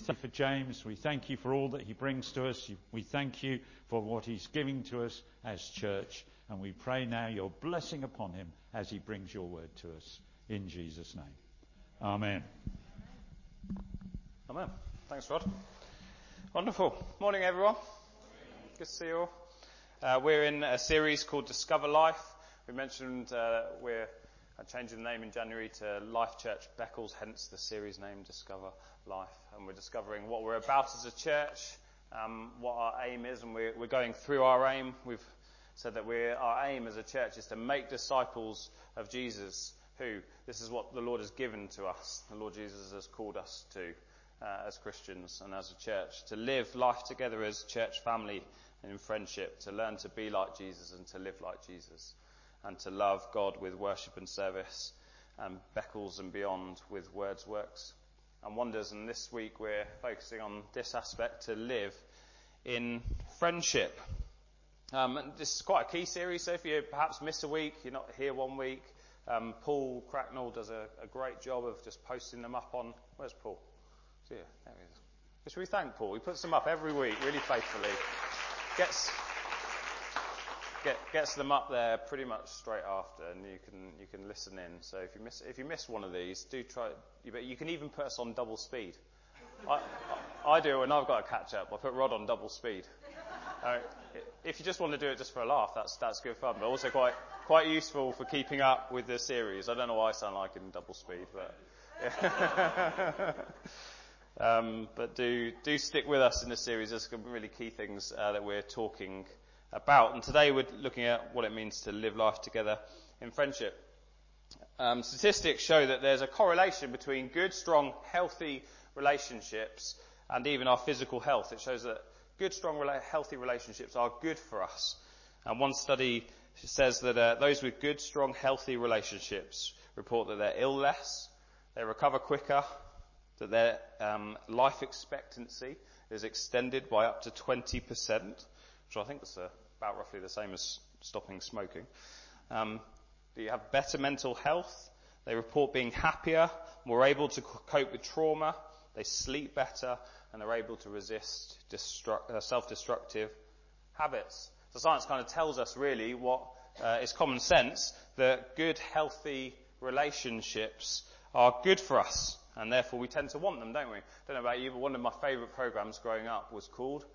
thank you for James. We thank you for all that he brings to us. We thank you for what he's giving to us as church. And we pray now your blessing upon him as he brings your word to us. In Jesus' name. Amen. Amen. Thanks, Rod. Wonderful. Morning, everyone. Good to see you all. Uh, we're in a series called Discover Life. We mentioned uh, we're changing the name in January to Life Church Beccles, hence the series name Discover Life. And we're discovering what we're about as a church, um, what our aim is, and we're, we're going through our aim. We've said that we're, our aim as a church is to make disciples of Jesus, who this is what the Lord has given to us. The Lord Jesus has called us to uh, as Christians and as a church, to live life together as church family and in friendship, to learn to be like Jesus and to live like Jesus and to love God with worship and service, and Beccles and beyond with words, works, and wonders. And this week we're focusing on this aspect to live in friendship. Um, this is quite a key series, so if you perhaps miss a week, you're not here one week, um, Paul Cracknell does a, a, great job of just posting them up on. Where's Paul? Yeah, There he is. Should we thank Paul? He puts them up every week, really faithfully. Gets get, gets them up there pretty much straight after, and you can you can listen in. So if you miss if you miss one of these, do try. You, you can even put us on double speed. I, I, I do, and I've got to catch up. I put Rod on double speed. Uh, if you just want to do it just for a laugh, that's that's good fun, but also quite quite useful for keeping up with the series. I don't know why I sound like in double speed, but. Um, but do do stick with us in the series. There's some really key things uh, that we're talking about. And today we're looking at what it means to live life together in friendship. Um, statistics show that there's a correlation between good, strong, healthy relationships and even our physical health. It shows that good, strong, healthy relationships are good for us. And one study says that uh, those with good, strong, healthy relationships report that they're ill less, they recover quicker, that their um, life expectancy is extended by up to 20%, which I think is uh, about roughly the same as stopping smoking. Um, you have better mental health. They report being happier, more able to cope with trauma. They sleep better, and they're able to resist uh, self-destructive habits. So science kind of tells us really what uh, is common sense that good, healthy relationships are good for us, and therefore we tend to want them, don't we? I don't know about you, but one of my favourite programs growing up was called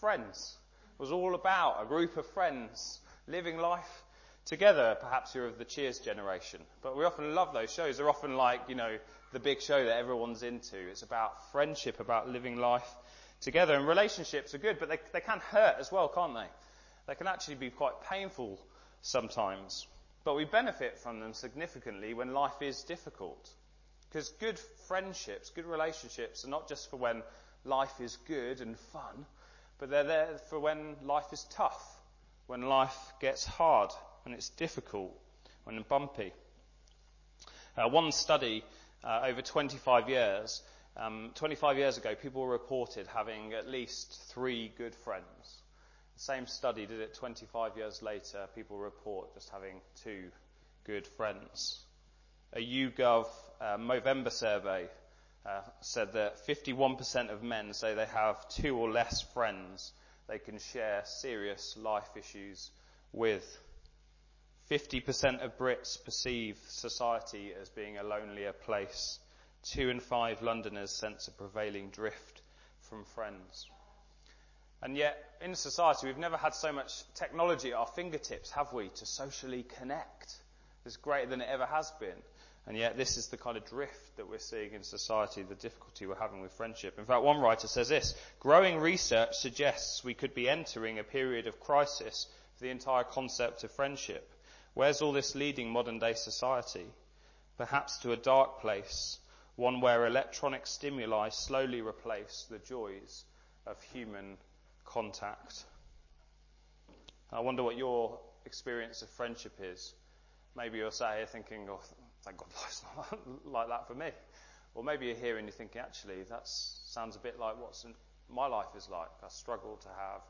Friends was all about a group of friends living life together. Perhaps you're of the Cheers generation. But we often love those shows. They're often like, you know, the big show that everyone's into. It's about friendship, about living life together. And relationships are good, but they, they can hurt as well, can't they? They can actually be quite painful sometimes. But we benefit from them significantly when life is difficult. Because good friendships, good relationships are not just for when life is good and fun, but they're there for when life is tough, when life gets hard, when it's difficult, when it's bumpy. Uh, one study uh, over 25 years, um, 25 years ago, people reported having at least three good friends. The same study did it 25 years later. People report just having two good friends. A YouGov uh, Movember survey uh, said that 51% of men say they have two or less friends they can share serious life issues with. 50% of Brits perceive society as being a lonelier place. Two in five Londoners sense a prevailing drift from friends. And yet, in society, we've never had so much technology at our fingertips, have we, to socially connect? It's greater than it ever has been. And yet this is the kind of drift that we're seeing in society, the difficulty we're having with friendship. In fact, one writer says this, growing research suggests we could be entering a period of crisis for the entire concept of friendship. Where's all this leading modern day society? Perhaps to a dark place, one where electronic stimuli slowly replace the joys of human contact. I wonder what your experience of friendship is. Maybe you're sat here thinking, oh, thank God life's not like that for me. Or maybe you're here and you're thinking, actually, that sounds a bit like what my life is like. I struggle to have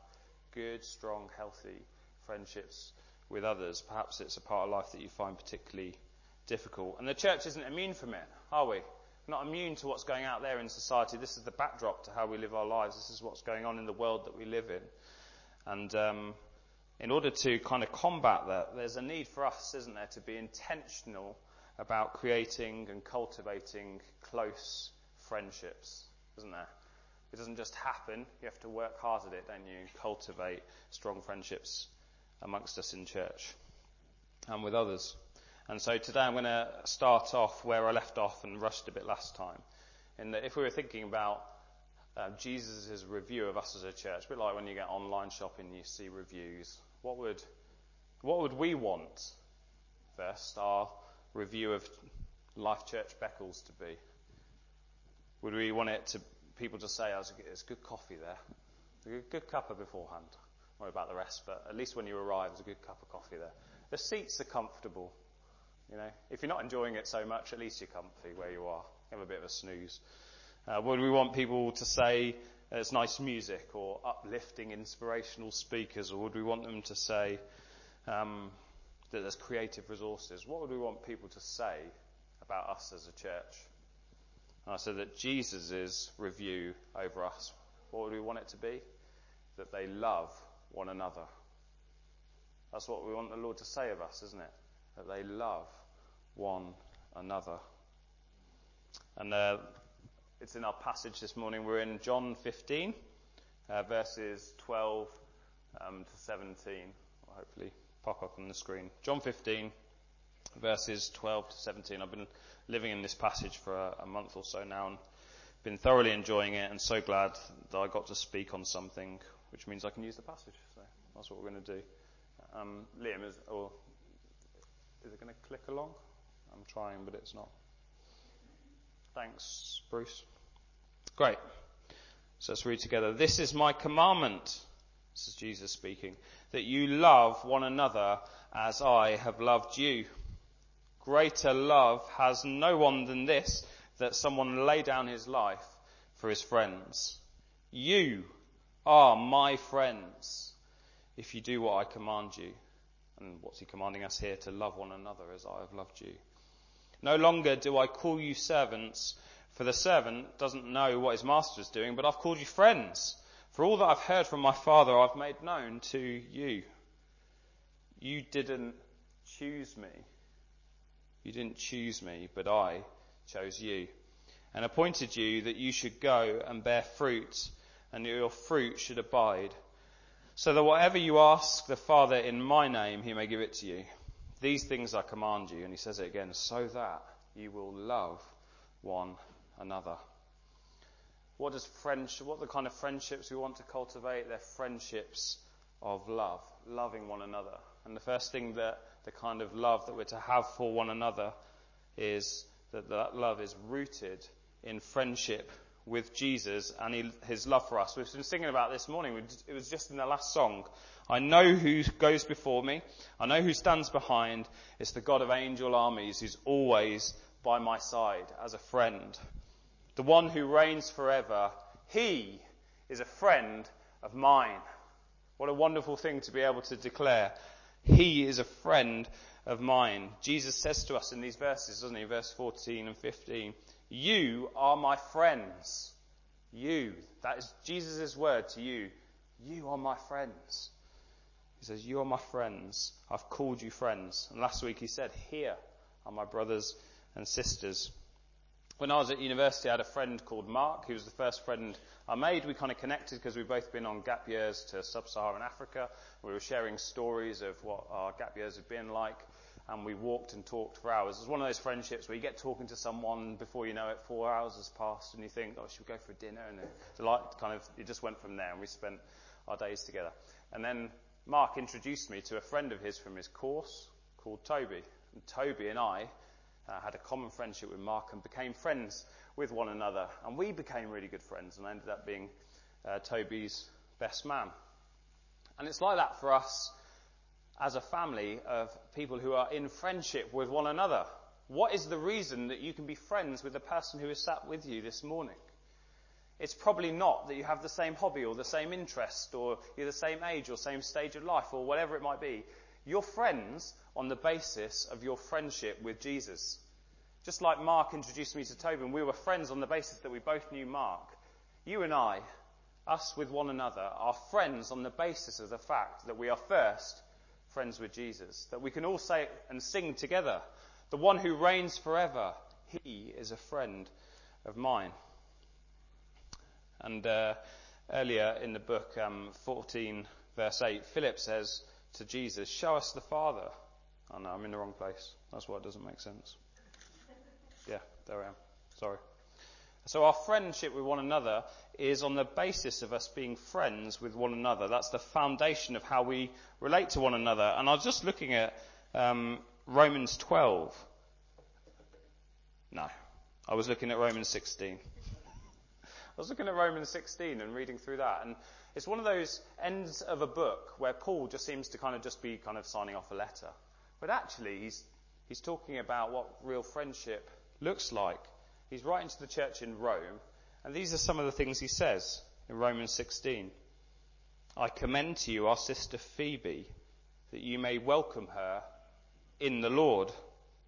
good, strong, healthy friendships with others. Perhaps it's a part of life that you find particularly difficult. And the church isn't immune from it, are we? Not immune to what's going out there in society. This is the backdrop to how we live our lives. This is what's going on in the world that we live in. And um, in order to kind of combat that, there's a need for us, isn't there, to be intentional about creating and cultivating close friendships, isn't there? It doesn't just happen. You have to work hard at it, don't you? Cultivate strong friendships amongst us in church and with others. And so today I'm going to start off where I left off and rushed a bit last time. In that if we were thinking about uh, Jesus' review of us as a church, a bit like when you get online shopping, and you see reviews. What would, what would we want first, our review of Life Church Beccles to be? Would we want it to people to say, oh, it's good coffee there, a good, cuppa beforehand. Don't worry about the rest, but at least when you arrive, there's a good cup of coffee there. The seats are comfortable. You know, if you're not enjoying it so much, at least you're comfy where you are. Have a bit of a snooze. Uh, would we want people to say uh, it's nice music or uplifting, inspirational speakers, or would we want them to say um, that there's creative resources? What would we want people to say about us as a church? I said that Jesus' review over us, what would we want it to be? That they love one another. That's what we want the Lord to say of us, isn't it? That they love one another. And uh, it's in our passage this morning. We're in John 15, uh, verses 12 um, to 17. Will hopefully pop up on the screen. John 15, verses 12 to 17. I've been living in this passage for a, a month or so now and been thoroughly enjoying it and so glad that I got to speak on something, which means I can use the passage. So that's what we're going to do. Um, Liam, is, or is it going to click along? I'm trying, but it's not. Thanks, Bruce. Great. So let's read together. This is my commandment. This is Jesus speaking. That you love one another as I have loved you. Greater love has no one than this, that someone lay down his life for his friends. You are my friends if you do what I command you. And what's he commanding us here? To love one another as I have loved you. No longer do I call you servants, for the servant doesn't know what his master is doing, but I've called you friends. For all that I've heard from my Father, I've made known to you. You didn't choose me. You didn't choose me, but I chose you and appointed you that you should go and bear fruit and that your fruit should abide so that whatever you ask the Father in my name, he may give it to you. These things I command you, and he says it again, so that you will love one another. What does friendship, what the kind of friendships we want to cultivate? They're friendships of love, loving one another. And the first thing that the kind of love that we're to have for one another is that that love is rooted in friendship with Jesus and his love for us. We've been singing about this morning. It was just in the last song. I know who goes before me. I know who stands behind. It's the God of angel armies who's always by my side as a friend. The one who reigns forever. He is a friend of mine. What a wonderful thing to be able to declare. He is a friend of mine. Jesus says to us in these verses, doesn't he? Verse 14 and 15. You are my friends. You. That is Jesus' word to you. You are my friends. He says, You are my friends. I've called you friends. And last week he said, Here are my brothers and sisters. When I was at university, I had a friend called Mark. He was the first friend I made. We kind of connected because we've both been on gap years to sub-Saharan Africa. We were sharing stories of what our gap years had been like. And we walked and talked for hours. It was one of those friendships where you get talking to someone before you know it, four hours has passed, and you think, oh, should we go for dinner? And the light kind of, it just went from there, and we spent our days together. And then Mark introduced me to a friend of his from his course called Toby. And Toby and I uh, had a common friendship with Mark and became friends with one another. And we became really good friends and ended up being uh, Toby's best man. And it's like that for us as a family of people who are in friendship with one another. What is the reason that you can be friends with the person who is sat with you this morning? It's probably not that you have the same hobby or the same interest or you're the same age or same stage of life or whatever it might be. You're friends on the basis of your friendship with Jesus. Just like Mark introduced me to Toby, we were friends on the basis that we both knew Mark. You and I, us with one another, are friends on the basis of the fact that we are first friends with Jesus. That we can all say and sing together, the one who reigns forever, he is a friend of mine. And uh, earlier in the book, um, 14, verse 8, Philip says to Jesus, Show us the Father. Oh no, I'm in the wrong place. That's why it doesn't make sense. Yeah, there I am. Sorry. So our friendship with one another is on the basis of us being friends with one another. That's the foundation of how we relate to one another. And I was just looking at um, Romans 12. No, I was looking at Romans 16. I was looking at Romans 16 and reading through that, and it's one of those ends of a book where Paul just seems to kind of just be kind of signing off a letter. But actually, he's, he's talking about what real friendship looks like. He's writing to the church in Rome, and these are some of the things he says in Romans 16. I commend to you our sister Phoebe, that you may welcome her in the Lord.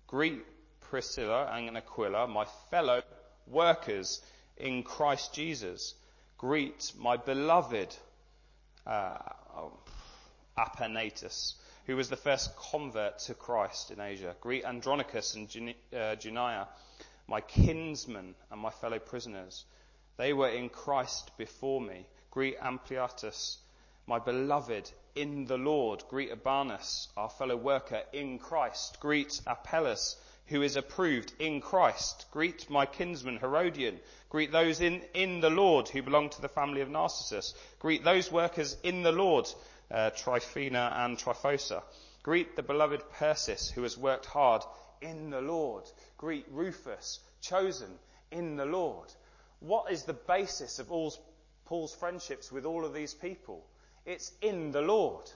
Greet Priscilla and Aquila, my fellow workers in Christ Jesus. Greet my beloved uh, oh, Epaenetus, who was the first convert to Christ in Asia. Greet Andronicus and Junia, uh, my kinsmen and my fellow prisoners. They were in Christ before me. Greet Ampliatus, my beloved in the Lord. Greet Urbanus, our fellow worker in Christ. Greet Apelles, who is approved in Christ. Greet my kinsman Herodion. Greet those in, in the Lord who belong to the family of Narcissus. Greet those workers in the Lord, uh, Tryphena and Tryphosa. Greet the beloved Persis who has worked hard in the Lord. Greet Rufus, chosen in the Lord. What is the basis of all Paul's friendships with all of these people? It's in the Lord.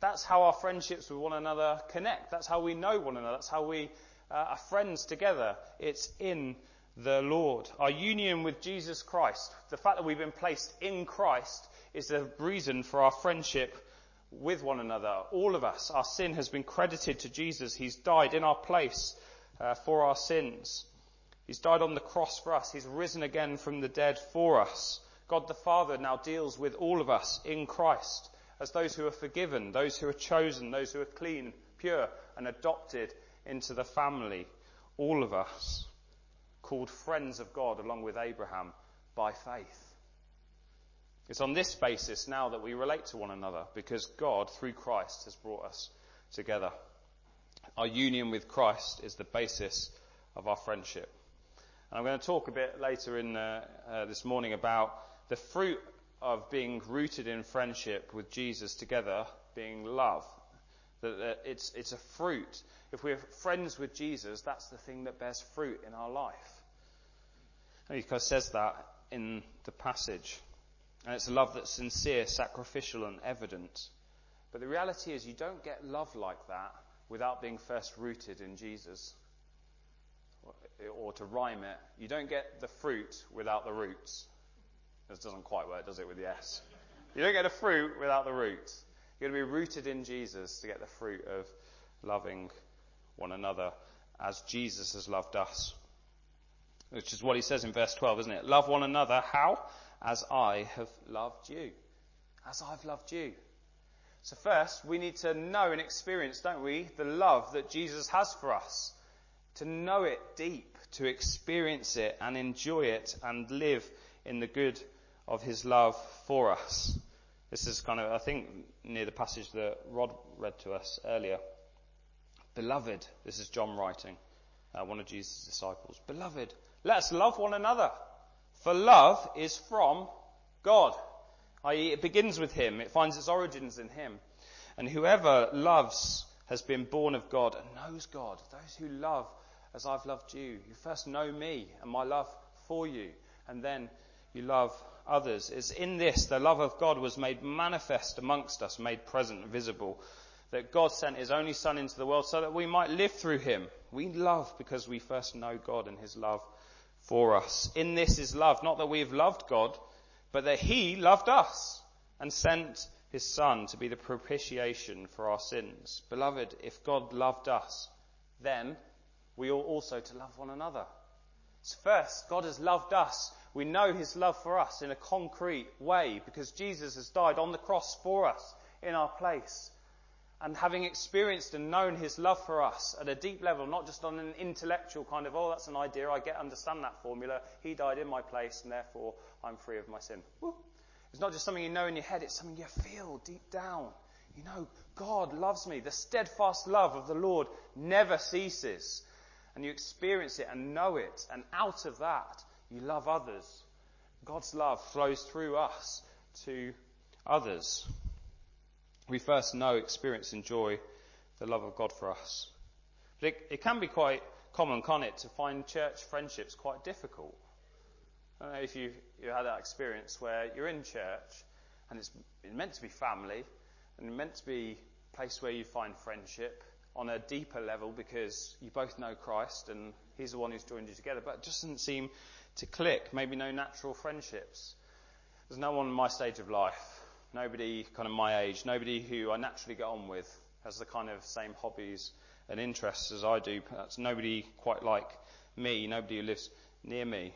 That's how our friendships with one another connect. That's how we know one another. That's how we uh, are friends together. It's in the Lord. Our union with Jesus Christ, the fact that we've been placed in Christ, is the reason for our friendship with one another. All of us, our sin has been credited to Jesus. He's died in our place uh, for our sins. He's died on the cross for us. He's risen again from the dead for us. God the Father now deals with all of us in Christ as those who are forgiven, those who are chosen, those who are clean, pure, and adopted into the family, all of us, called friends of God along with Abraham by faith. It's on this basis now that we relate to one another because God, through Christ, has brought us together. Our union with Christ is the basis of our friendship. And I'm going to talk a bit later in uh, uh, this morning about the fruit of being rooted in friendship with Jesus together being love. That, that it's, it's a fruit if we're friends with Jesus, that's the thing that bears fruit in our life. And he says that in the passage. And it's a love that's sincere, sacrificial, and evident. But the reality is, you don't get love like that without being first rooted in Jesus. Or to rhyme it, you don't get the fruit without the roots. This doesn't quite work, does it, with the S? You don't get the fruit without the roots. You've got to be rooted in Jesus to get the fruit of loving one another as Jesus has loved us. Which is what he says in verse 12, isn't it? Love one another. How? As I have loved you. As I've loved you. So first, we need to know and experience, don't we, the love that Jesus has for us. To know it deep, to experience it and enjoy it and live in the good of his love for us. This is kind of, I think, near the passage that Rod read to us earlier. Beloved, this is John writing, uh, one of Jesus' disciples. Beloved, let us love one another. For love is from God. I.e., it begins with Him. It finds its origins in Him. And whoever loves has been born of God and knows God. Those who love as I've loved you. You first know me and my love for you. And then you love others. It's in this the love of God was made manifest amongst us, made present, visible that God sent his only Son into the world so that we might live through him. We love because we first know God and his love for us. In this is love, not that we have loved God, but that he loved us and sent his Son to be the propitiation for our sins. Beloved, if God loved us, then we ought also to love one another. So first, God has loved us. We know his love for us in a concrete way because Jesus has died on the cross for us in our place. And having experienced and known his love for us at a deep level, not just on an intellectual kind of, oh, that's an idea, I get, understand that formula. He died in my place and therefore I'm free of my sin. Woo. It's not just something you know in your head, it's something you feel deep down. You know, God loves me. The steadfast love of the Lord never ceases. And you experience it and know it. And out of that, you love others. God's love flows through us to others. We first know, experience, enjoy the love of God for us. But it, it can be quite common, can't it, to find church friendships quite difficult. I don't know if you you had that experience where you're in church and it's meant to be family and meant to be a place where you find friendship on a deeper level because you both know Christ and He's the one who's joined you together, but it just doesn't seem to click. Maybe no natural friendships. There's no one in my stage of life, nobody kind of my age, nobody who I naturally get on with has the kind of same hobbies and interests as I do. Perhaps nobody quite like me, nobody who lives near me.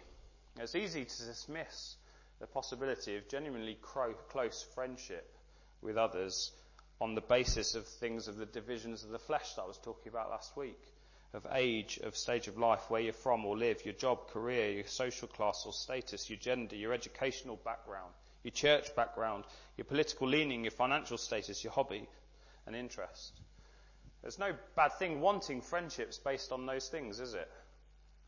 It's easy to dismiss the possibility of genuinely close friendship with others on the basis of things of the divisions of the flesh that I was talking about last week, of age, of stage of life, where you're from or live, your job, career, your social class or status, your gender, your educational background, your church background, your political leaning, your financial status, your hobby and interest. There's no bad thing wanting friendships based on those things, is it?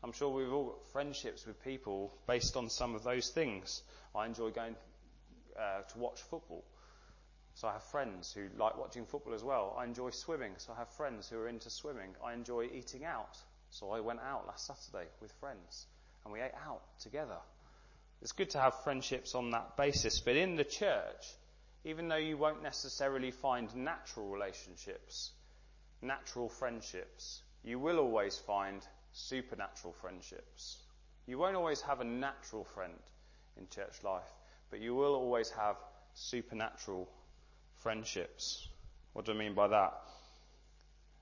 I'm sure we've all got friendships with people based on some of those things. I enjoy going uh, to watch football. So I have friends who like watching football as well. I enjoy swimming, so I have friends who are into swimming. I enjoy eating out, so I went out last Saturday with friends and we ate out together. It's good to have friendships on that basis, but in the church, even though you won't necessarily find natural relationships, natural friendships, you will always find supernatural friendships. You won't always have a natural friend in church life, but you will always have supernatural friendships. What do I mean by that?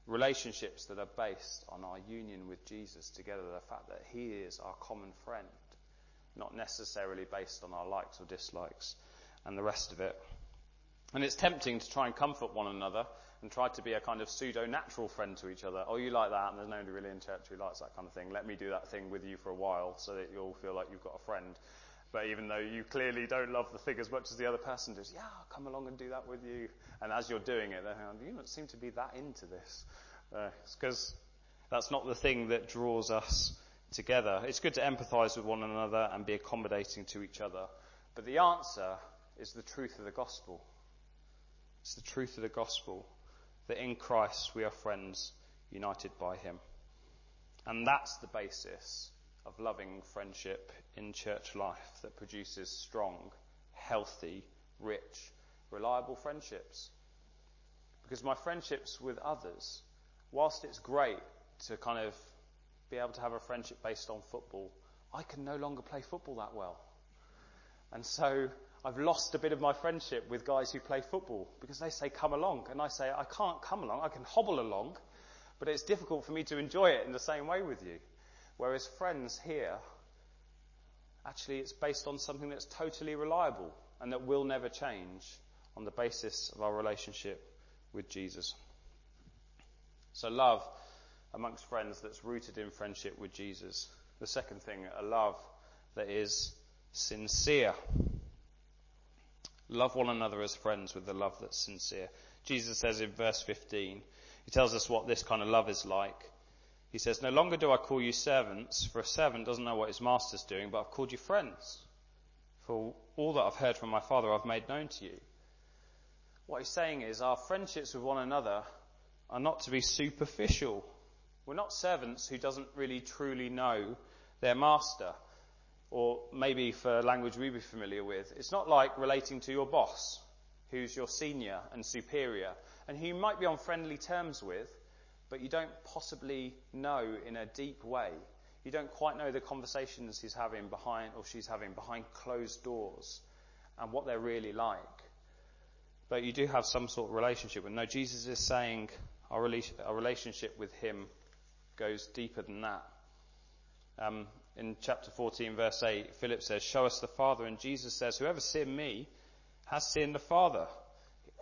Relationships that are based on our union with Jesus together, the fact that He is our common friend, not necessarily based on our likes or dislikes and the rest of it. And it's tempting to try and comfort one another and try to be a kind of pseudo-natural friend to each other. Oh, you like that, and there's nobody really in church who likes that kind of thing. Let me do that thing with you for a while so that you'll feel like you've got a friend. But even though you clearly don't love the thing as much as the other person does, yeah, I'll come along and do that with you. And as you're doing it, they're going, you don't seem to be that into this. Uh, because that's not the thing that draws us together. It's good to empathize with one another and be accommodating to each other. But the answer is the truth of the gospel. It's the truth of the gospel that in Christ we are friends united by Him. And that's the basis of loving friendship in church life that produces strong, healthy, rich, reliable friendships. Because my friendships with others, whilst it's great to kind of be able to have a friendship based on football, I can no longer play football that well. And so I've lost a bit of my friendship with guys who play football because they say come along and I say I can't come along, I can hobble along, but it's difficult for me to enjoy it in the same way with you. Whereas friends here, actually it's based on something that's totally reliable and that will never change on the basis of our relationship with Jesus. So love amongst friends that's rooted in friendship with Jesus. The second thing, a love that is sincere. Love one another as friends with the love that's sincere. Jesus says in verse 15, he tells us what this kind of love is like. He says, No longer do I call you servants, for a servant doesn't know what his master's doing, but I've called you friends. For all that I've heard from my Father I've made known to you. What he's saying is our friendships with one another are not to be superficial. We're not servants who doesn't really truly know their master or maybe for language we'd be familiar with, it's not like relating to your boss, who's your senior and superior, and who you might be on friendly terms with, but you don't possibly know in a deep way. You don't quite know the conversations he's having behind, or she's having behind closed doors, and what they're really like. But you do have some sort of relationship. And no, Jesus is saying our, our relationship with him goes deeper than that. Um, in chapter 14, verse 8, Philip says, Show us the Father. And Jesus says, Whoever seen me has seen the Father.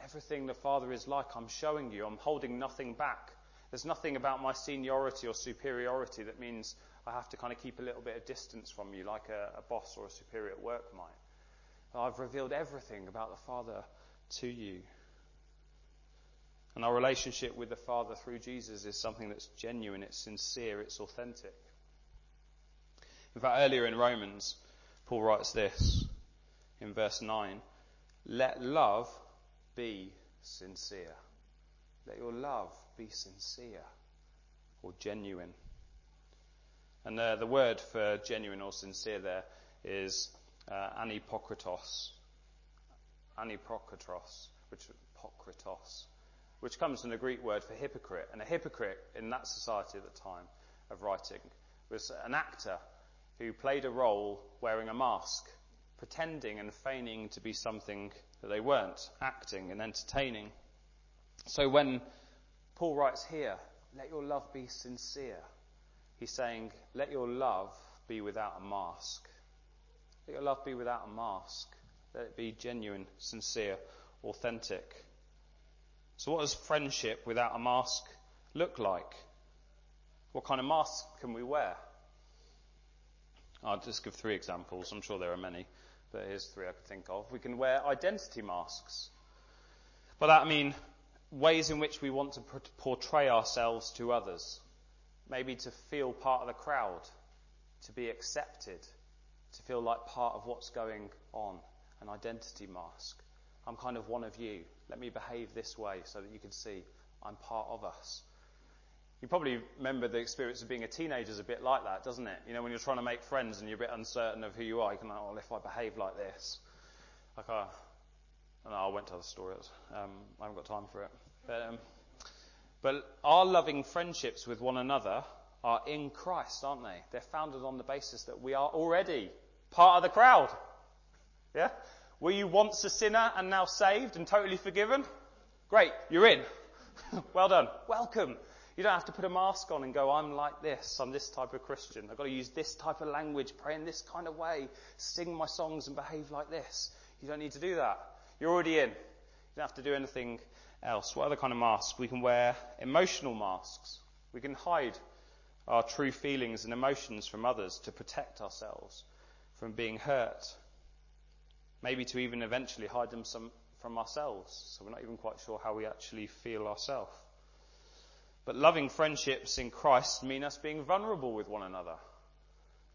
Everything the Father is like, I'm showing you. I'm holding nothing back. There's nothing about my seniority or superiority that means I have to kind of keep a little bit of distance from you, like a, a boss or a superior at work might. I've revealed everything about the Father to you. And our relationship with the Father through Jesus is something that's genuine, it's sincere, it's authentic. In fact, earlier in Romans, Paul writes this in verse 9 Let love be sincere. Let your love be sincere or genuine. And uh, the word for genuine or sincere there is uh, anipokritos. Anipokritos, which pokritos, which comes from the Greek word for hypocrite. And a hypocrite in that society at the time of writing was an actor who played a role wearing a mask, pretending and feigning to be something that they weren't, acting and entertaining. So when Paul writes here, let your love be sincere, he's saying, let your love be without a mask. Let your love be without a mask. Let it be genuine, sincere, authentic. So what does friendship without a mask look like? What kind of mask can we wear? I'll just give three examples. I'm sure there are many, but here's three I could think of. We can wear identity masks. By that I mean ways in which we want to portray ourselves to others. Maybe to feel part of the crowd, to be accepted, to feel like part of what's going on. An identity mask. I'm kind of one of you. Let me behave this way so that you can see I'm part of us. You probably remember the experience of being a teenager is a bit like that, doesn't it? You know, when you're trying to make friends and you're a bit uncertain of who you are, you can like, well, if I behave like this, like I, no, I went to the story. Um, I haven't got time for it. But, um, but our loving friendships with one another are in Christ, aren't they? They're founded on the basis that we are already part of the crowd. Yeah? Were you once a sinner and now saved and totally forgiven? Great, you're in. well done. Welcome. You don't have to put a mask on and go, I'm like this, I'm this type of Christian. I've got to use this type of language, pray in this kind of way, sing my songs and behave like this. You don't need to do that. You're already in. You don't have to do anything else. What other kind of masks? We can wear emotional masks. We can hide our true feelings and emotions from others to protect ourselves from being hurt. Maybe to even eventually hide them some, from ourselves, so we're not even quite sure how we actually feel ourselves. But loving friendships in Christ mean us being vulnerable with one another.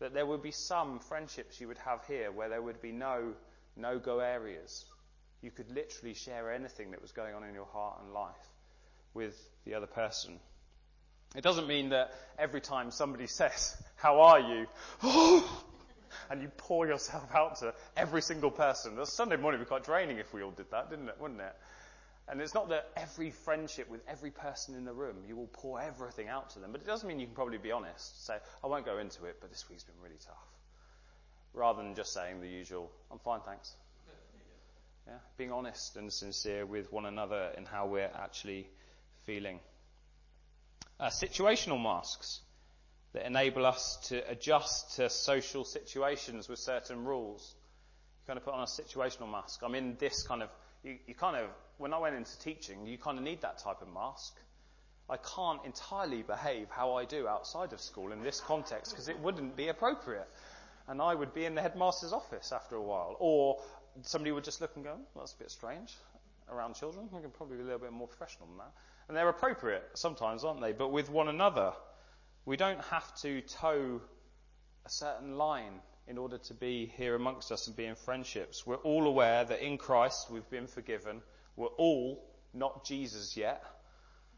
That there would be some friendships you would have here where there would be no no go areas. You could literally share anything that was going on in your heart and life with the other person. It doesn't mean that every time somebody says, How are you? Oh, and you pour yourself out to every single person. The Sunday morning would be quite draining if we all did that, didn't it? Wouldn't it? And it's not that every friendship with every person in the room, you will pour everything out to them. But it doesn't mean you can probably be honest. Say, I won't go into it, but this week's been really tough. Rather than just saying the usual, I'm fine, thanks. Yeah? Being honest and sincere with one another in how we're actually feeling. Uh, situational masks that enable us to adjust to social situations with certain rules. You kind of put on a situational mask. I'm in this kind of, you, you kind of when I went into teaching, you kind of need that type of mask. I can't entirely behave how I do outside of school in this context because it wouldn't be appropriate. And I would be in the headmaster's office after a while. Or somebody would just look and go, well, that's a bit strange around children. I can probably be a little bit more professional than that. And they're appropriate sometimes, aren't they? But with one another, we don't have to toe a certain line in order to be here amongst us and be in friendships. We're all aware that in Christ we've been forgiven we're all not Jesus yet.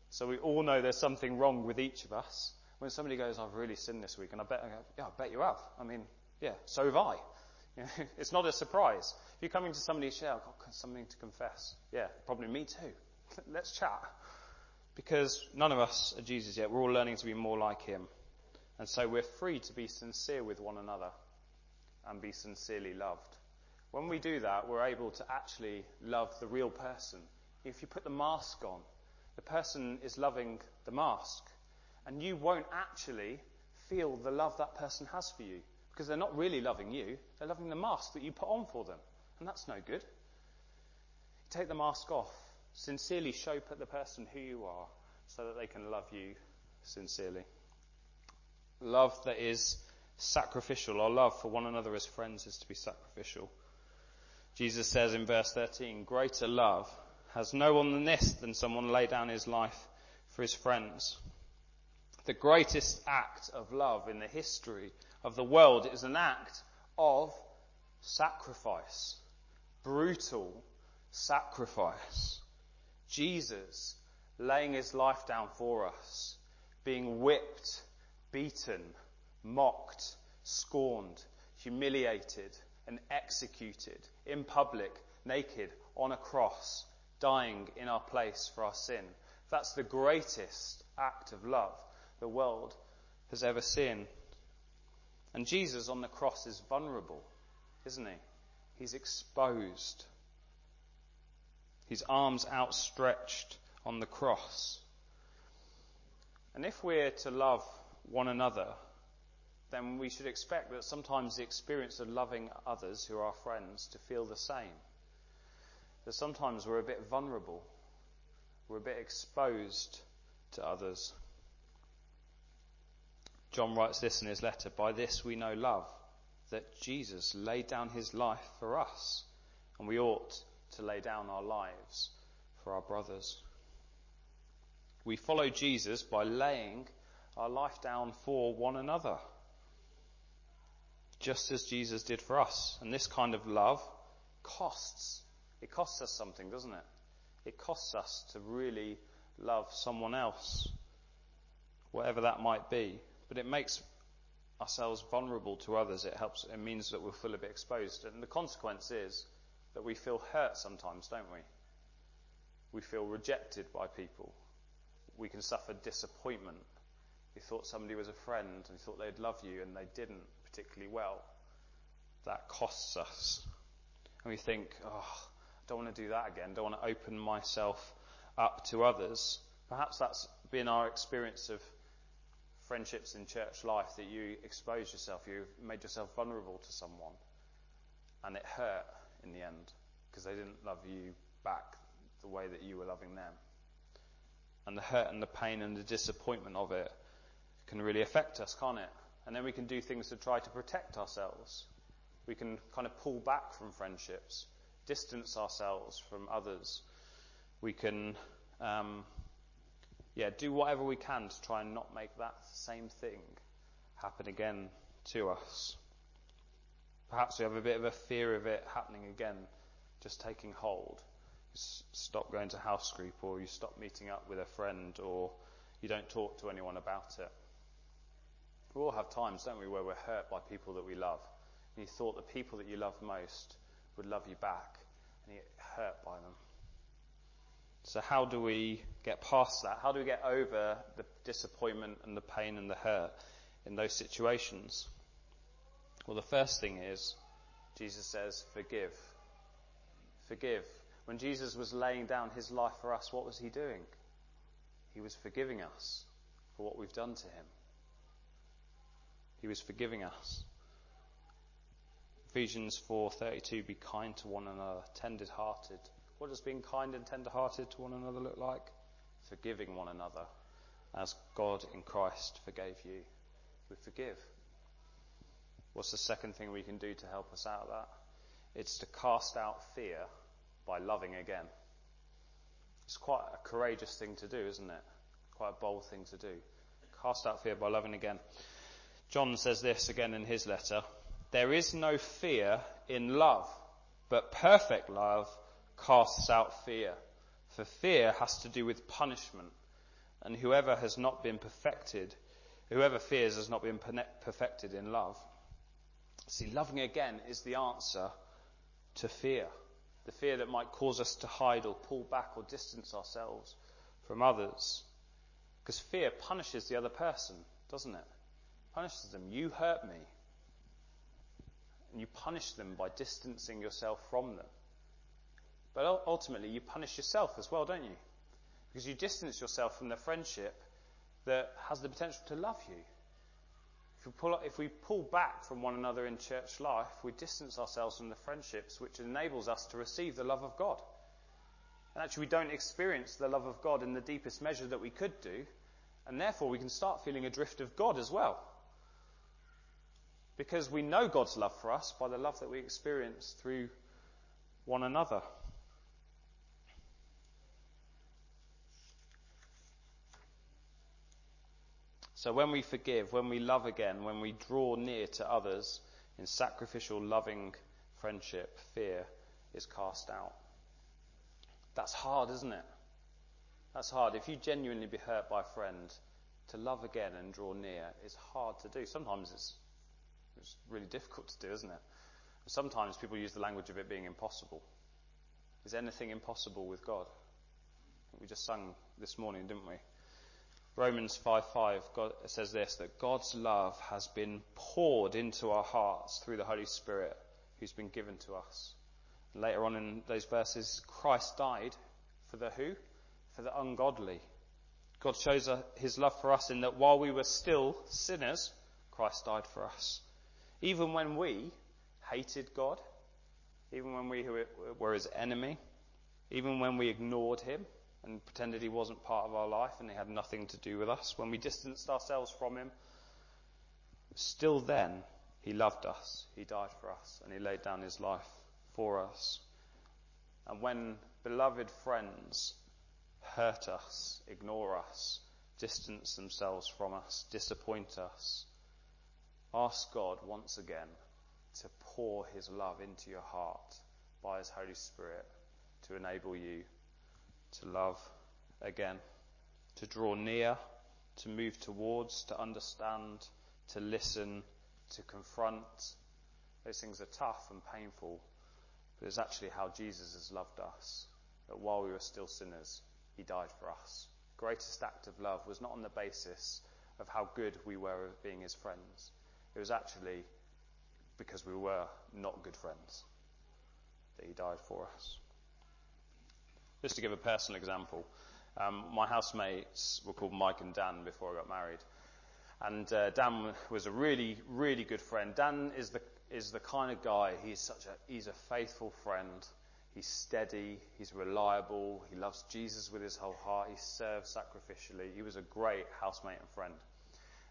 So we all know there's something wrong with each of us. When somebody goes, I've really sinned this week, and I bet, yeah, I bet you have. I mean, yeah, so have I. it's not a surprise. If you're coming to somebody share, I've got something to confess. Yeah, probably me too. Let's chat. Because none of us are Jesus yet. We're all learning to be more like him. And so we're free to be sincere with one another and be sincerely loved. When we do that, we're able to actually love the real person. If you put the mask on, the person is loving the mask. and you won't actually feel the love that person has for you because they're not really loving you, they're loving the mask that you put on for them. And that's no good. You Take the mask off. Sincerely show the person who you are so that they can love you sincerely. Love that is sacrificial. Our love for one another as friends is to be sacrificial. Jesus says in verse 13, greater love has no one than this than someone lay down his life for his friends. The greatest act of love in the history of the world is an act of sacrifice. Brutal sacrifice. Jesus laying his life down for us, being whipped, beaten, mocked, scorned, humiliated, and executed in public, naked, on a cross, dying in our place for our sin. That's the greatest act of love the world has ever seen. And Jesus on the cross is vulnerable, isn't he? He's exposed. His arms outstretched on the cross. And if we're to love one another, then we should expect that sometimes the experience of loving others who are our friends to feel the same. That sometimes we're a bit vulnerable, we're a bit exposed to others. John writes this in his letter By this we know love, that Jesus laid down his life for us, and we ought to lay down our lives for our brothers. We follow Jesus by laying our life down for one another, just as Jesus did for us. And this kind of love costs. It costs us something, doesn't it? It costs us to really love someone else, whatever that might be but it makes ourselves vulnerable to others. It helps, it means that we'll feel a bit exposed. And the consequence is that we feel hurt sometimes, don't we? We feel rejected by people. We can suffer disappointment. You thought somebody was a friend and you thought they'd love you and they didn't particularly well. That costs us. And we think, oh, I don't want to do that again. Don't want to open myself up to others. Perhaps that's been our experience of friendships in church life that you exposed yourself, you've made yourself vulnerable to someone, and it hurt in the end because they didn't love you back the way that you were loving them. And the hurt and the pain and the disappointment of it can really affect us, can't it? And then we can do things to try to protect ourselves. We can kind of pull back from friendships, distance ourselves from others. We can um, yeah, do whatever we can to try and not make that same thing happen again to us. Perhaps we have a bit of a fear of it happening again, just taking hold. You stop going to house group, or you stop meeting up with a friend, or you don't talk to anyone about it. We all have times, don't we, where we're hurt by people that we love. And you thought the people that you love most would love you back, and you get hurt by them. So, how do we get past that? How do we get over the disappointment and the pain and the hurt in those situations? Well, the first thing is, Jesus says, forgive. Forgive. When Jesus was laying down his life for us, what was he doing? He was forgiving us for what we've done to him. He was forgiving us. Ephesians 4:32 be kind to one another, tender-hearted, what does being kind and tender hearted to one another look like? Forgiving one another as God in Christ forgave you. We forgive. What's the second thing we can do to help us out of that? It's to cast out fear by loving again. It's quite a courageous thing to do, isn't it? Quite a bold thing to do. Cast out fear by loving again. John says this again in his letter. There is no fear in love, but perfect love casts out fear. For fear has to do with punishment. And whoever has not been perfected, whoever fears has not been perfected in love. See, loving again is the answer to fear. The fear that might cause us to hide or pull back or distance ourselves from others. Because fear punishes the other person, doesn't it? Punishes them. You hurt me. And you punish them by distancing yourself from them. But ultimately, you punish yourself as well, don't you? Because you distance yourself from the friendship that has the potential to love you. If we, pull, if we pull back from one another in church life, we distance ourselves from the friendships which enables us to receive the love of God. And actually, we don't experience the love of God in the deepest measure that we could do, and therefore we can start feeling adrift of God as well. Because we know God's love for us by the love that we experience through one another. So when we forgive, when we love again, when we draw near to others in sacrificial, loving friendship, fear is cast out. That's hard, isn't it? That's hard. If you genuinely be hurt by a friend, to love again and draw near is hard to do. Sometimes it's, it's really difficult to do, isn't it? Sometimes people use the language of it being impossible. Is anything impossible with God? We just sung this morning, didn't we? Romans 5:5 God says this that God's love has been poured into our hearts through the Holy Spirit who's been given to us. Later on in those verses, Christ died for the who? For the ungodly. God shows his love for us in that while we were still sinners, Christ died for us. Even when we hated God, even when we were his enemy, even when we ignored him, and pretended he wasn't part of our life and he had nothing to do with us, when we distanced ourselves from him, still then he loved us, he died for us, and he laid down his life for us. And when beloved friends hurt us, ignore us, distance themselves from us, disappoint us, ask God once again to pour his love into your heart by his Holy Spirit to enable you to love again, to draw near, to move towards, to understand, to listen, to confront. Those things are tough and painful, but it's actually how Jesus has loved us. That while we were still sinners, he died for us. Greatest act of love was not on the basis of how good we were being his friends. It was actually because we were not good friends that he died for us. Just to give a personal example, um, my housemates were called Mike and Dan before I got married. And uh, Dan was a really, really good friend. Dan is the, is the kind of guy, he's such a, he's a faithful friend. He's steady, he's reliable, he loves Jesus with his whole heart, he serves sacrificially. He was a great housemate and friend.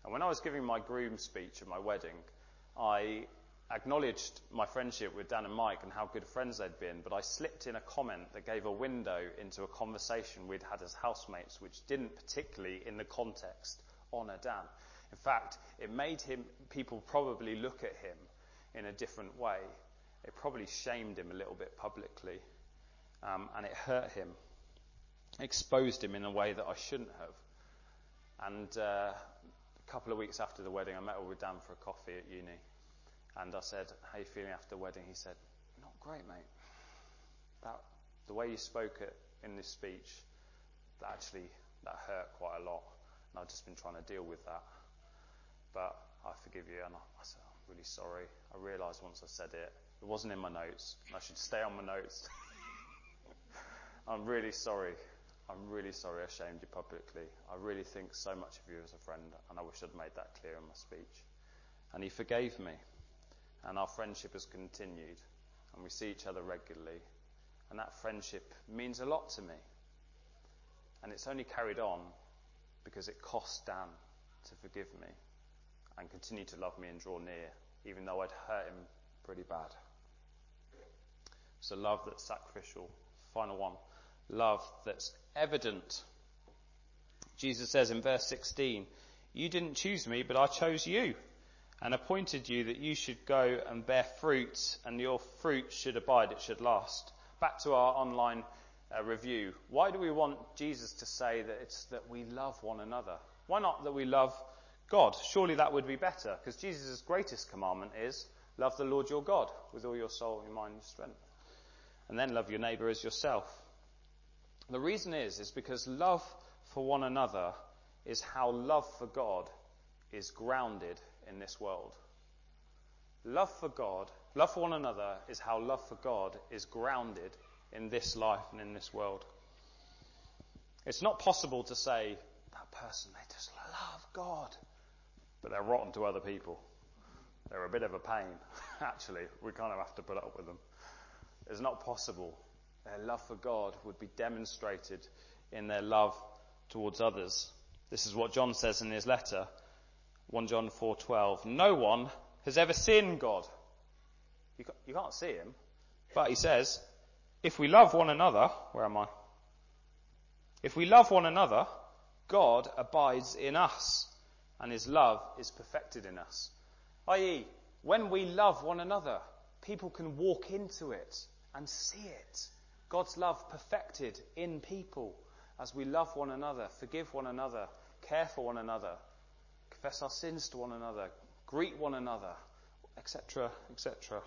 And when I was giving my groom speech at my wedding, I acknowledged my friendship with Dan and Mike and how good friends they'd been, but I slipped in a comment that gave a window into a conversation we'd had as housemates, which didn't particularly, in the context, honour Dan. In fact, it made him, people probably look at him in a different way. It probably shamed him a little bit publicly, um, and it hurt him, exposed him in a way that I shouldn't have. And uh, a couple of weeks after the wedding, I met up with Dan for a coffee at uni and I said, how are you feeling after the wedding? He said, not great, mate. That, the way you spoke it in this speech, that actually, that hurt quite a lot. And I've just been trying to deal with that. But I forgive you. And I, I said, I'm really sorry. I realised once I said it, it wasn't in my notes. I should stay on my notes. I'm really sorry. I'm really sorry I shamed you publicly. I really think so much of you as a friend, and I wish I'd made that clear in my speech. And he forgave me and our friendship has continued, and we see each other regularly, and that friendship means a lot to me. And it's only carried on because it cost Dan to forgive me and continue to love me and draw near, even though I'd hurt him pretty bad. So, love that's sacrificial. Final one. Love that's evident. Jesus says in verse 16, You didn't choose me, but I chose you and appointed you that you should go and bear fruit, and your fruit should abide, it should last. Back to our online uh, review. Why do we want Jesus to say that it's that we love one another? Why not that we love God? Surely that would be better, because Jesus' greatest commandment is love the Lord your God with all your soul, your mind, your strength. And then love your neighbour as yourself. The reason is, is because love for one another is how love for God is grounded in this world. Love for God, love for one another, is how love for God is grounded in this life and in this world. It's not possible to say, that person, they just love God. But they're rotten to other people. They're a bit of a pain, actually. We kind of have to put up with them. It's not possible. Their love for God would be demonstrated in their love towards others. This is what John says in his letter, 1 John 4:12. No one has ever seen God. You can't see him, but he says, if we love one another, where am I? If we love one another, God abides in us, and his love is perfected in us. I.e., when we love one another, people can walk into it and see it. God's love perfected in people as we love one another, forgive one another, care for one another, confess our sins to one another, greet one another, etc., etc.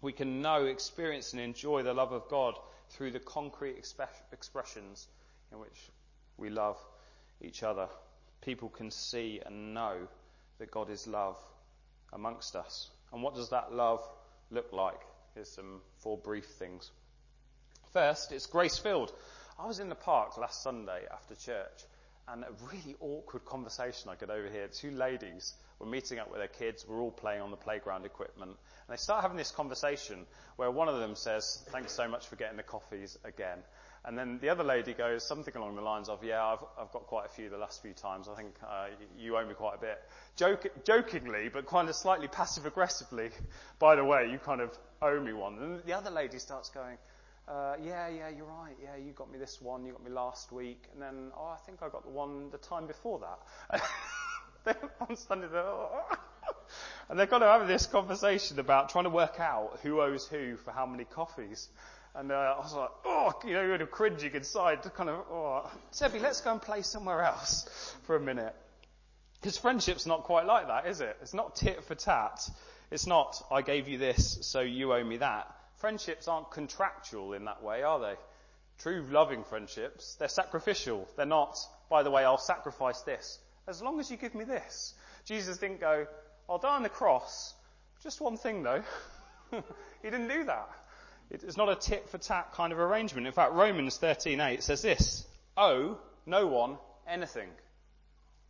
We can know, experience, and enjoy the love of God through the concrete expressions in which we love each other. People can see and know that God is love amongst us. And what does that love look like? Here's some four brief things. First, it's grace filled. I was in the park last Sunday after church and a really awkward conversation I could overhear. Two ladies were meeting up with their kids, we're all playing on the playground equipment, and they start having this conversation where one of them says, thanks so much for getting the coffees again. And then the other lady goes something along the lines of, yeah, I've, I've got quite a few the last few times. I think uh, you owe me quite a bit. Joke, jokingly, but kind of slightly passive aggressively, by the way, you kind of owe me one. And the other lady starts going, uh, yeah, yeah, you're right. Yeah, you got me this one. You got me last week. And then, oh, I think I got the one the time before that. Standing there. Oh. and they're kind of having this conversation about trying to work out who owes who for how many coffees. And uh, I was like, oh, you know, you're of cringing inside to kind of, oh, Sebby, let's go and play somewhere else for a minute. Because friendship's not quite like that, is it? It's not tit for tat. It's not, I gave you this, so you owe me that. Friendships aren't contractual in that way, are they? True loving friendships, they're sacrificial. They're not, by the way, I'll sacrifice this. As long as you give me this. Jesus didn't go, I'll die on the cross. Just one thing though. he didn't do that. It's not a tit for tat kind of arrangement. In fact, Romans 13:8 says this: "Owe no one anything.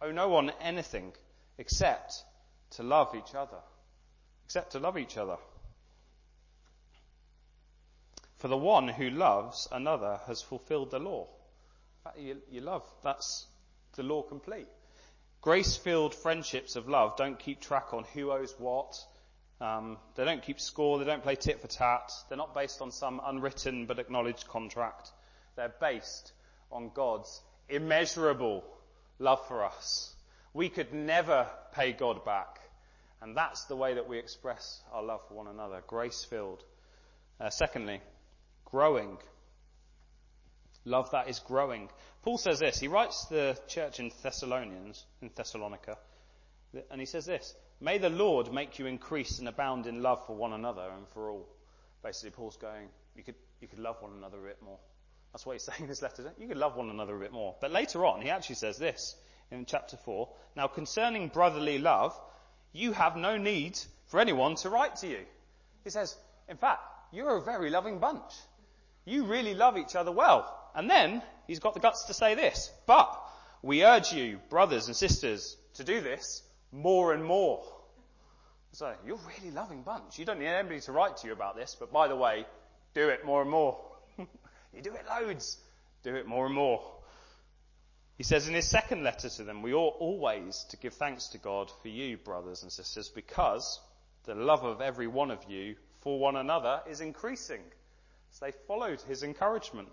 Owe no one anything except to love each other. Except to love each other. For the one who loves another has fulfilled the law. You, you love, that's the law complete. Grace-filled friendships of love don't keep track on who owes what, um, they don't keep score. They don't play tit for tat. They're not based on some unwritten but acknowledged contract. They're based on God's immeasurable love for us. We could never pay God back. And that's the way that we express our love for one another. Grace filled. Uh, secondly, growing. Love that is growing. Paul says this. He writes to the church in Thessalonians, in Thessalonica, and he says this. May the Lord make you increase and abound in love for one another and for all. Basically, Paul's going, you could, you could love one another a bit more. That's what he's saying in his letter. You could love one another a bit more. But later on, he actually says this in chapter 4. Now, concerning brotherly love, you have no need for anyone to write to you. He says, in fact, you're a very loving bunch. You really love each other well. And then he's got the guts to say this. But we urge you, brothers and sisters, to do this more and more. So, you're a really loving bunch. You don't need anybody to write to you about this, but by the way, do it more and more. you do it loads. Do it more and more. He says in his second letter to them, we ought always to give thanks to God for you, brothers and sisters, because the love of every one of you for one another is increasing. So they followed his encouragement.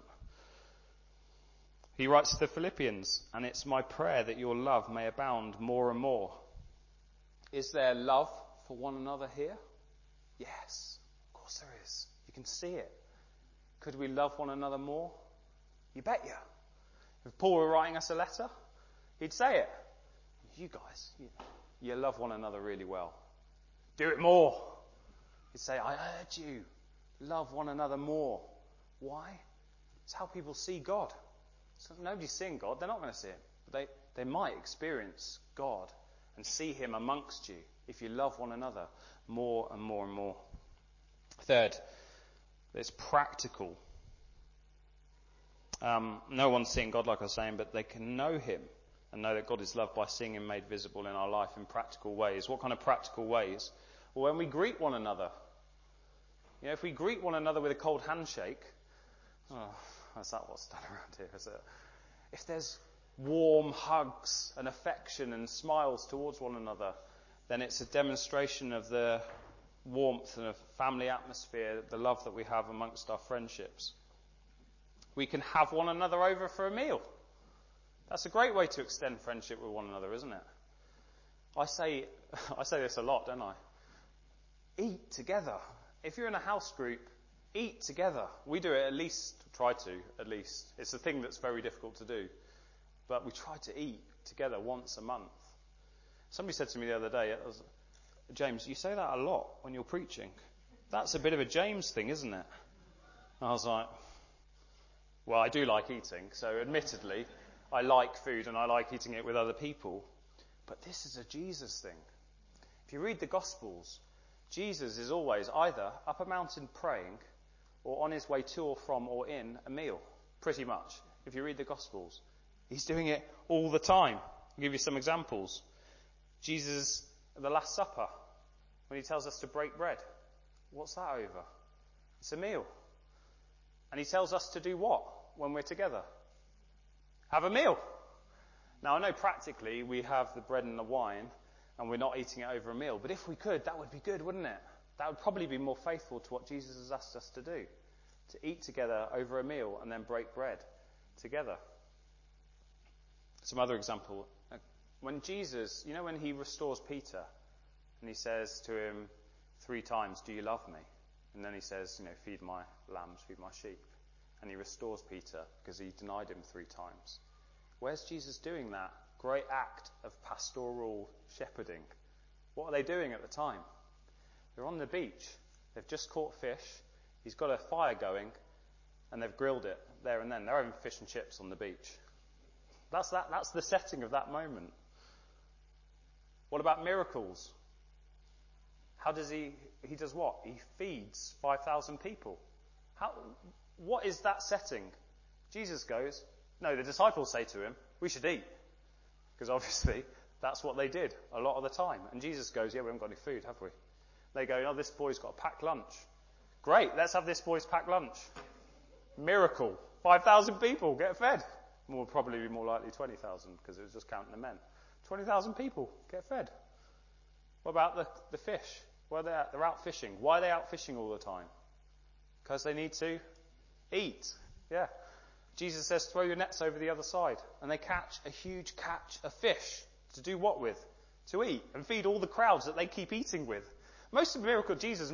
He writes to the Philippians, and it's my prayer that your love may abound more and more is there love for one another here? Yes, of course there is. You can see it. Could we love one another more? You bet you. If Paul were writing us a letter, he'd say it. You guys, you, you love one another really well. Do it more. He'd say, I urge you, love one another more. Why? It's how people see God. So nobody's seeing God. They're not going to see it. But they, they might experience God and see him amongst you if you love one another more and more and more. Third, it's practical. Um, no one's seeing God, like I was saying, but they can know him and know that God is loved by seeing Him made visible in our life in practical ways. What kind of practical ways? Well, when we greet one another. You know, if we greet one another with a cold handshake, oh, is that what's done around here? Is it? If there's warm hugs and affection and smiles towards one another, then it's a demonstration of the warmth and of family atmosphere, the love that we have amongst our friendships. We can have one another over for a meal. That's a great way to extend friendship with one another, isn't it? I say, I say this a lot, don't I? Eat together. If you're in a house group, eat together. We do it at least, try to, at least. It's a thing that's very difficult to do. But we try to eat together once a month. Somebody said to me the other day, was, James, you say that a lot when you're preaching. That's a bit of a James thing, isn't it? And I was like, well, I do like eating, so admittedly, I like food and I like eating it with other people. But this is a Jesus thing. If you read the Gospels, Jesus is always either up a mountain praying or on his way to or from or in a meal. Pretty much. If you read the Gospels, he's doing it all the time. I'll give you some examples. Jesus at the Last Supper, when he tells us to break bread. What's that over? It's a meal. And he tells us to do what when we're together? Have a meal. Now I know practically we have the bread and the wine and we're not eating it over a meal, but if we could, that would be good, wouldn't it? That would probably be more faithful to what Jesus has asked us to do. To eat together over a meal and then break bread together. Some other example. When Jesus, you know when he restores Peter and he says to him three times, do you love me? And then he says, you know, feed my lambs, feed my sheep. And he restores Peter because he denied him three times. Where's Jesus doing that great act of pastoral shepherding? What are they doing at the time? They're on the beach. They've just caught fish. He's got a fire going and they've grilled it there and then. They're having fish and chips on the beach. That's that, that's the setting of that moment. What about miracles? How does he, he does what? He feeds 5,000 people. How, what is that setting? Jesus goes, no, the disciples say to him, we should eat. Because obviously, that's what they did a lot of the time. And Jesus goes, yeah, we haven't got any food, have we? They go, oh, this boy's got a packed lunch. Great, let's have this boy's packed lunch. Miracle. 5,000 people get fed. Will probably more likely 20,000 because it was just counting the men. 20,000 people get fed. What about the, the fish? Where they're, they're out fishing. Why are they out fishing all the time? Because they need to eat. Yeah. Jesus says, throw your nets over the other side. And they catch a huge catch of fish. To do what with? To eat and feed all the crowds that they keep eating with. Most of the miracles jesus,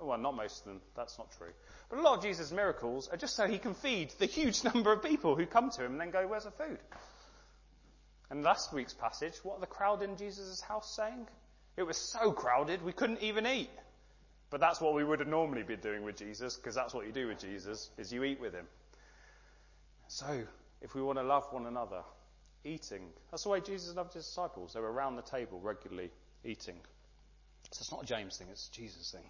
well, not most of them, that's not true. But a lot of Jesus' miracles are just so he can feed the huge number of people who come to him and then go, where's the food? And last week's passage, what are the crowd in Jesus' house saying? It was so crowded we couldn't even eat. But that's what we would have normally been doing with Jesus, because that's what you do with Jesus, is you eat with him. So, if we want to love one another, eating. That's the way Jesus loved his disciples. They were around the table regularly eating. So it's not a James thing, it's a Jesus thing.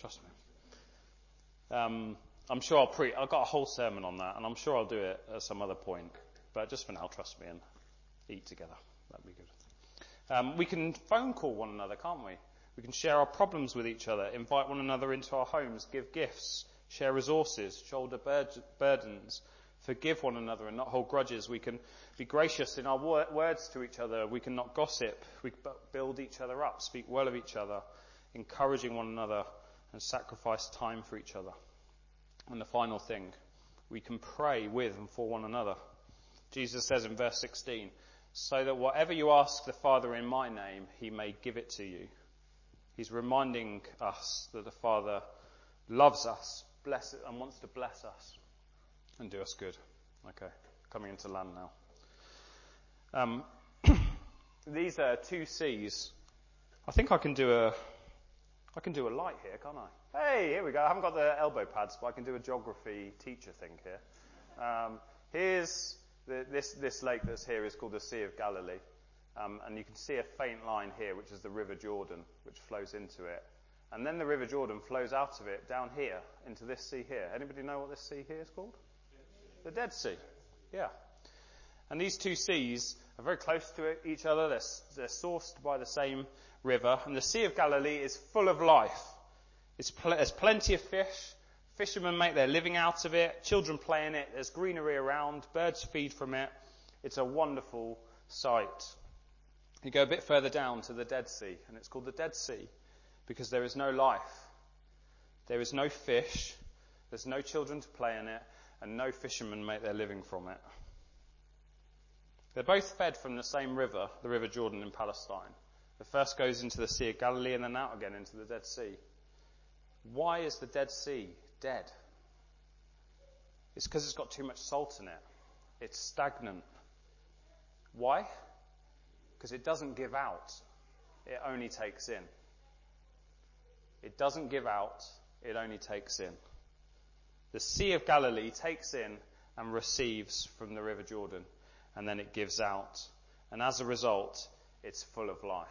Trust me. Um, I'm sure I'll pre, I've got a whole sermon on that, and I'm sure I'll do it at some other point. But just for now, trust me and eat together. That'd be good. Um, we can phone call one another, can't we? We can share our problems with each other, invite one another into our homes, give gifts, share resources, shoulder burdens, forgive one another and not hold grudges. We can be gracious in our words to each other. We can not gossip. We build each other up, speak well of each other, encouraging one another and sacrifice time for each other. And the final thing, we can pray with and for one another. Jesus says in verse 16, so that whatever you ask the Father in my name, he may give it to you. He's reminding us that the Father loves us, bless and wants to bless us and do us good. Okay, coming into land now. Um, these are two C's. I think I can do a, I can do a light here, can't I? Hey, here we go. I haven't got the elbow pads, but I can do a geography teacher thing here. Um, here's the, this this lake that's here is called the Sea of Galilee, um, and you can see a faint line here, which is the River Jordan, which flows into it. And then the River Jordan flows out of it down here into this sea here. Anybody know what this sea here is called? The Dead Sea. Yeah. And these two seas are very close to each other. They're, they're sourced by the same river. And the Sea of Galilee is full of life. Pl- there's plenty of fish. Fishermen make their living out of it. Children play in it. There's greenery around. Birds feed from it. It's a wonderful sight. You go a bit further down to the Dead Sea, and it's called the Dead Sea because there is no life. There is no fish. There's no children to play in it, and no fishermen make their living from it. They're both fed from the same river, the River Jordan in Palestine. The first goes into the Sea of Galilee and then out again into the Dead Sea. Why is the Dead Sea dead? It's because it's got too much salt in it. It's stagnant. Why? Because it doesn't give out. It only takes in. It doesn't give out. It only takes in. The Sea of Galilee takes in and receives from the River Jordan and then it gives out. And as a result, it's full of life.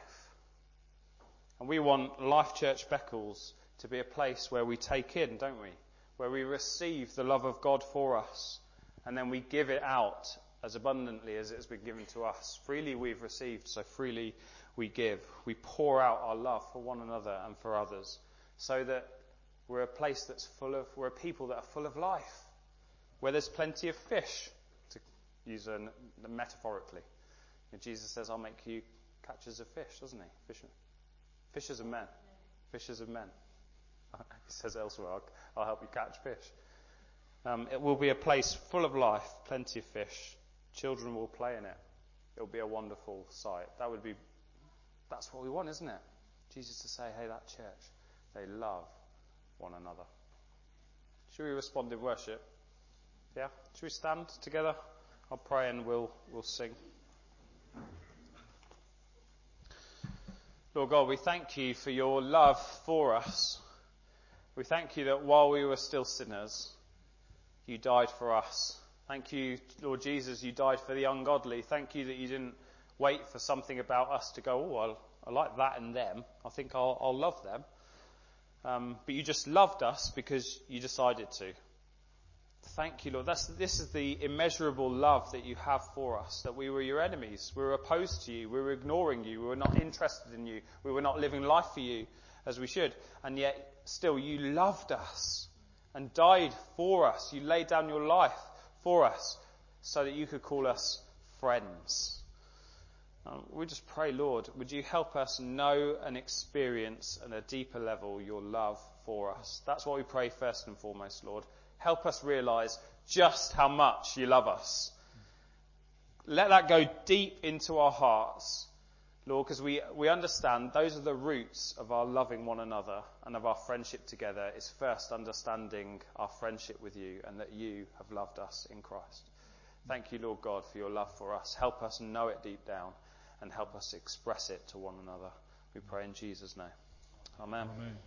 And we want Life Church Beccles to be a place where we take in, don't we? Where we receive the love of God for us, and then we give it out as abundantly as it has been given to us. Freely we've received, so freely we give. We pour out our love for one another and for others, so that we're a place that's full of, we're a people that are full of life, where there's plenty of fish, to use a, metaphorically. And Jesus says, I'll make you catchers of fish, doesn't he? Fisher, fishers of men. Fishers of men. he says elsewhere, I'll, I'll, help you catch fish. Um, it will be a place full of life, plenty of fish. Children will play in it. It will be a wonderful sight. That would be, that's what we want, isn't it? Jesus to say, hey, that church, they love one another. Should we respond in worship? Yeah? Should we stand together? I'll pray and we'll, we'll sing. Lord God, we thank you for your love for us. We thank you that while we were still sinners, you died for us. Thank you, Lord Jesus, you died for the ungodly. Thank you that you didn't wait for something about us to go, oh, I, I like that in them. I think I'll, I'll love them. Um, but you just loved us because you decided to. Thank you, Lord. That's, this is the immeasurable love that you have for us, that we were your enemies. We were opposed to you. We were ignoring you. We were not interested in you. We were not living life for you as we should. And yet, still, you loved us and died for us. You laid down your life for us so that you could call us friends. Um, we just pray, Lord, would you help us know and experience at a deeper level your love for us? That's what we pray first and foremost, Lord. Help us realize just how much you love us. Let that go deep into our hearts, Lord, because we, we understand those are the roots of our loving one another and of our friendship together is first understanding our friendship with you and that you have loved us in Christ. Thank you, Lord God, for your love for us. Help us know it deep down and help us express it to one another. We pray in Jesus' name. Amen. Amen.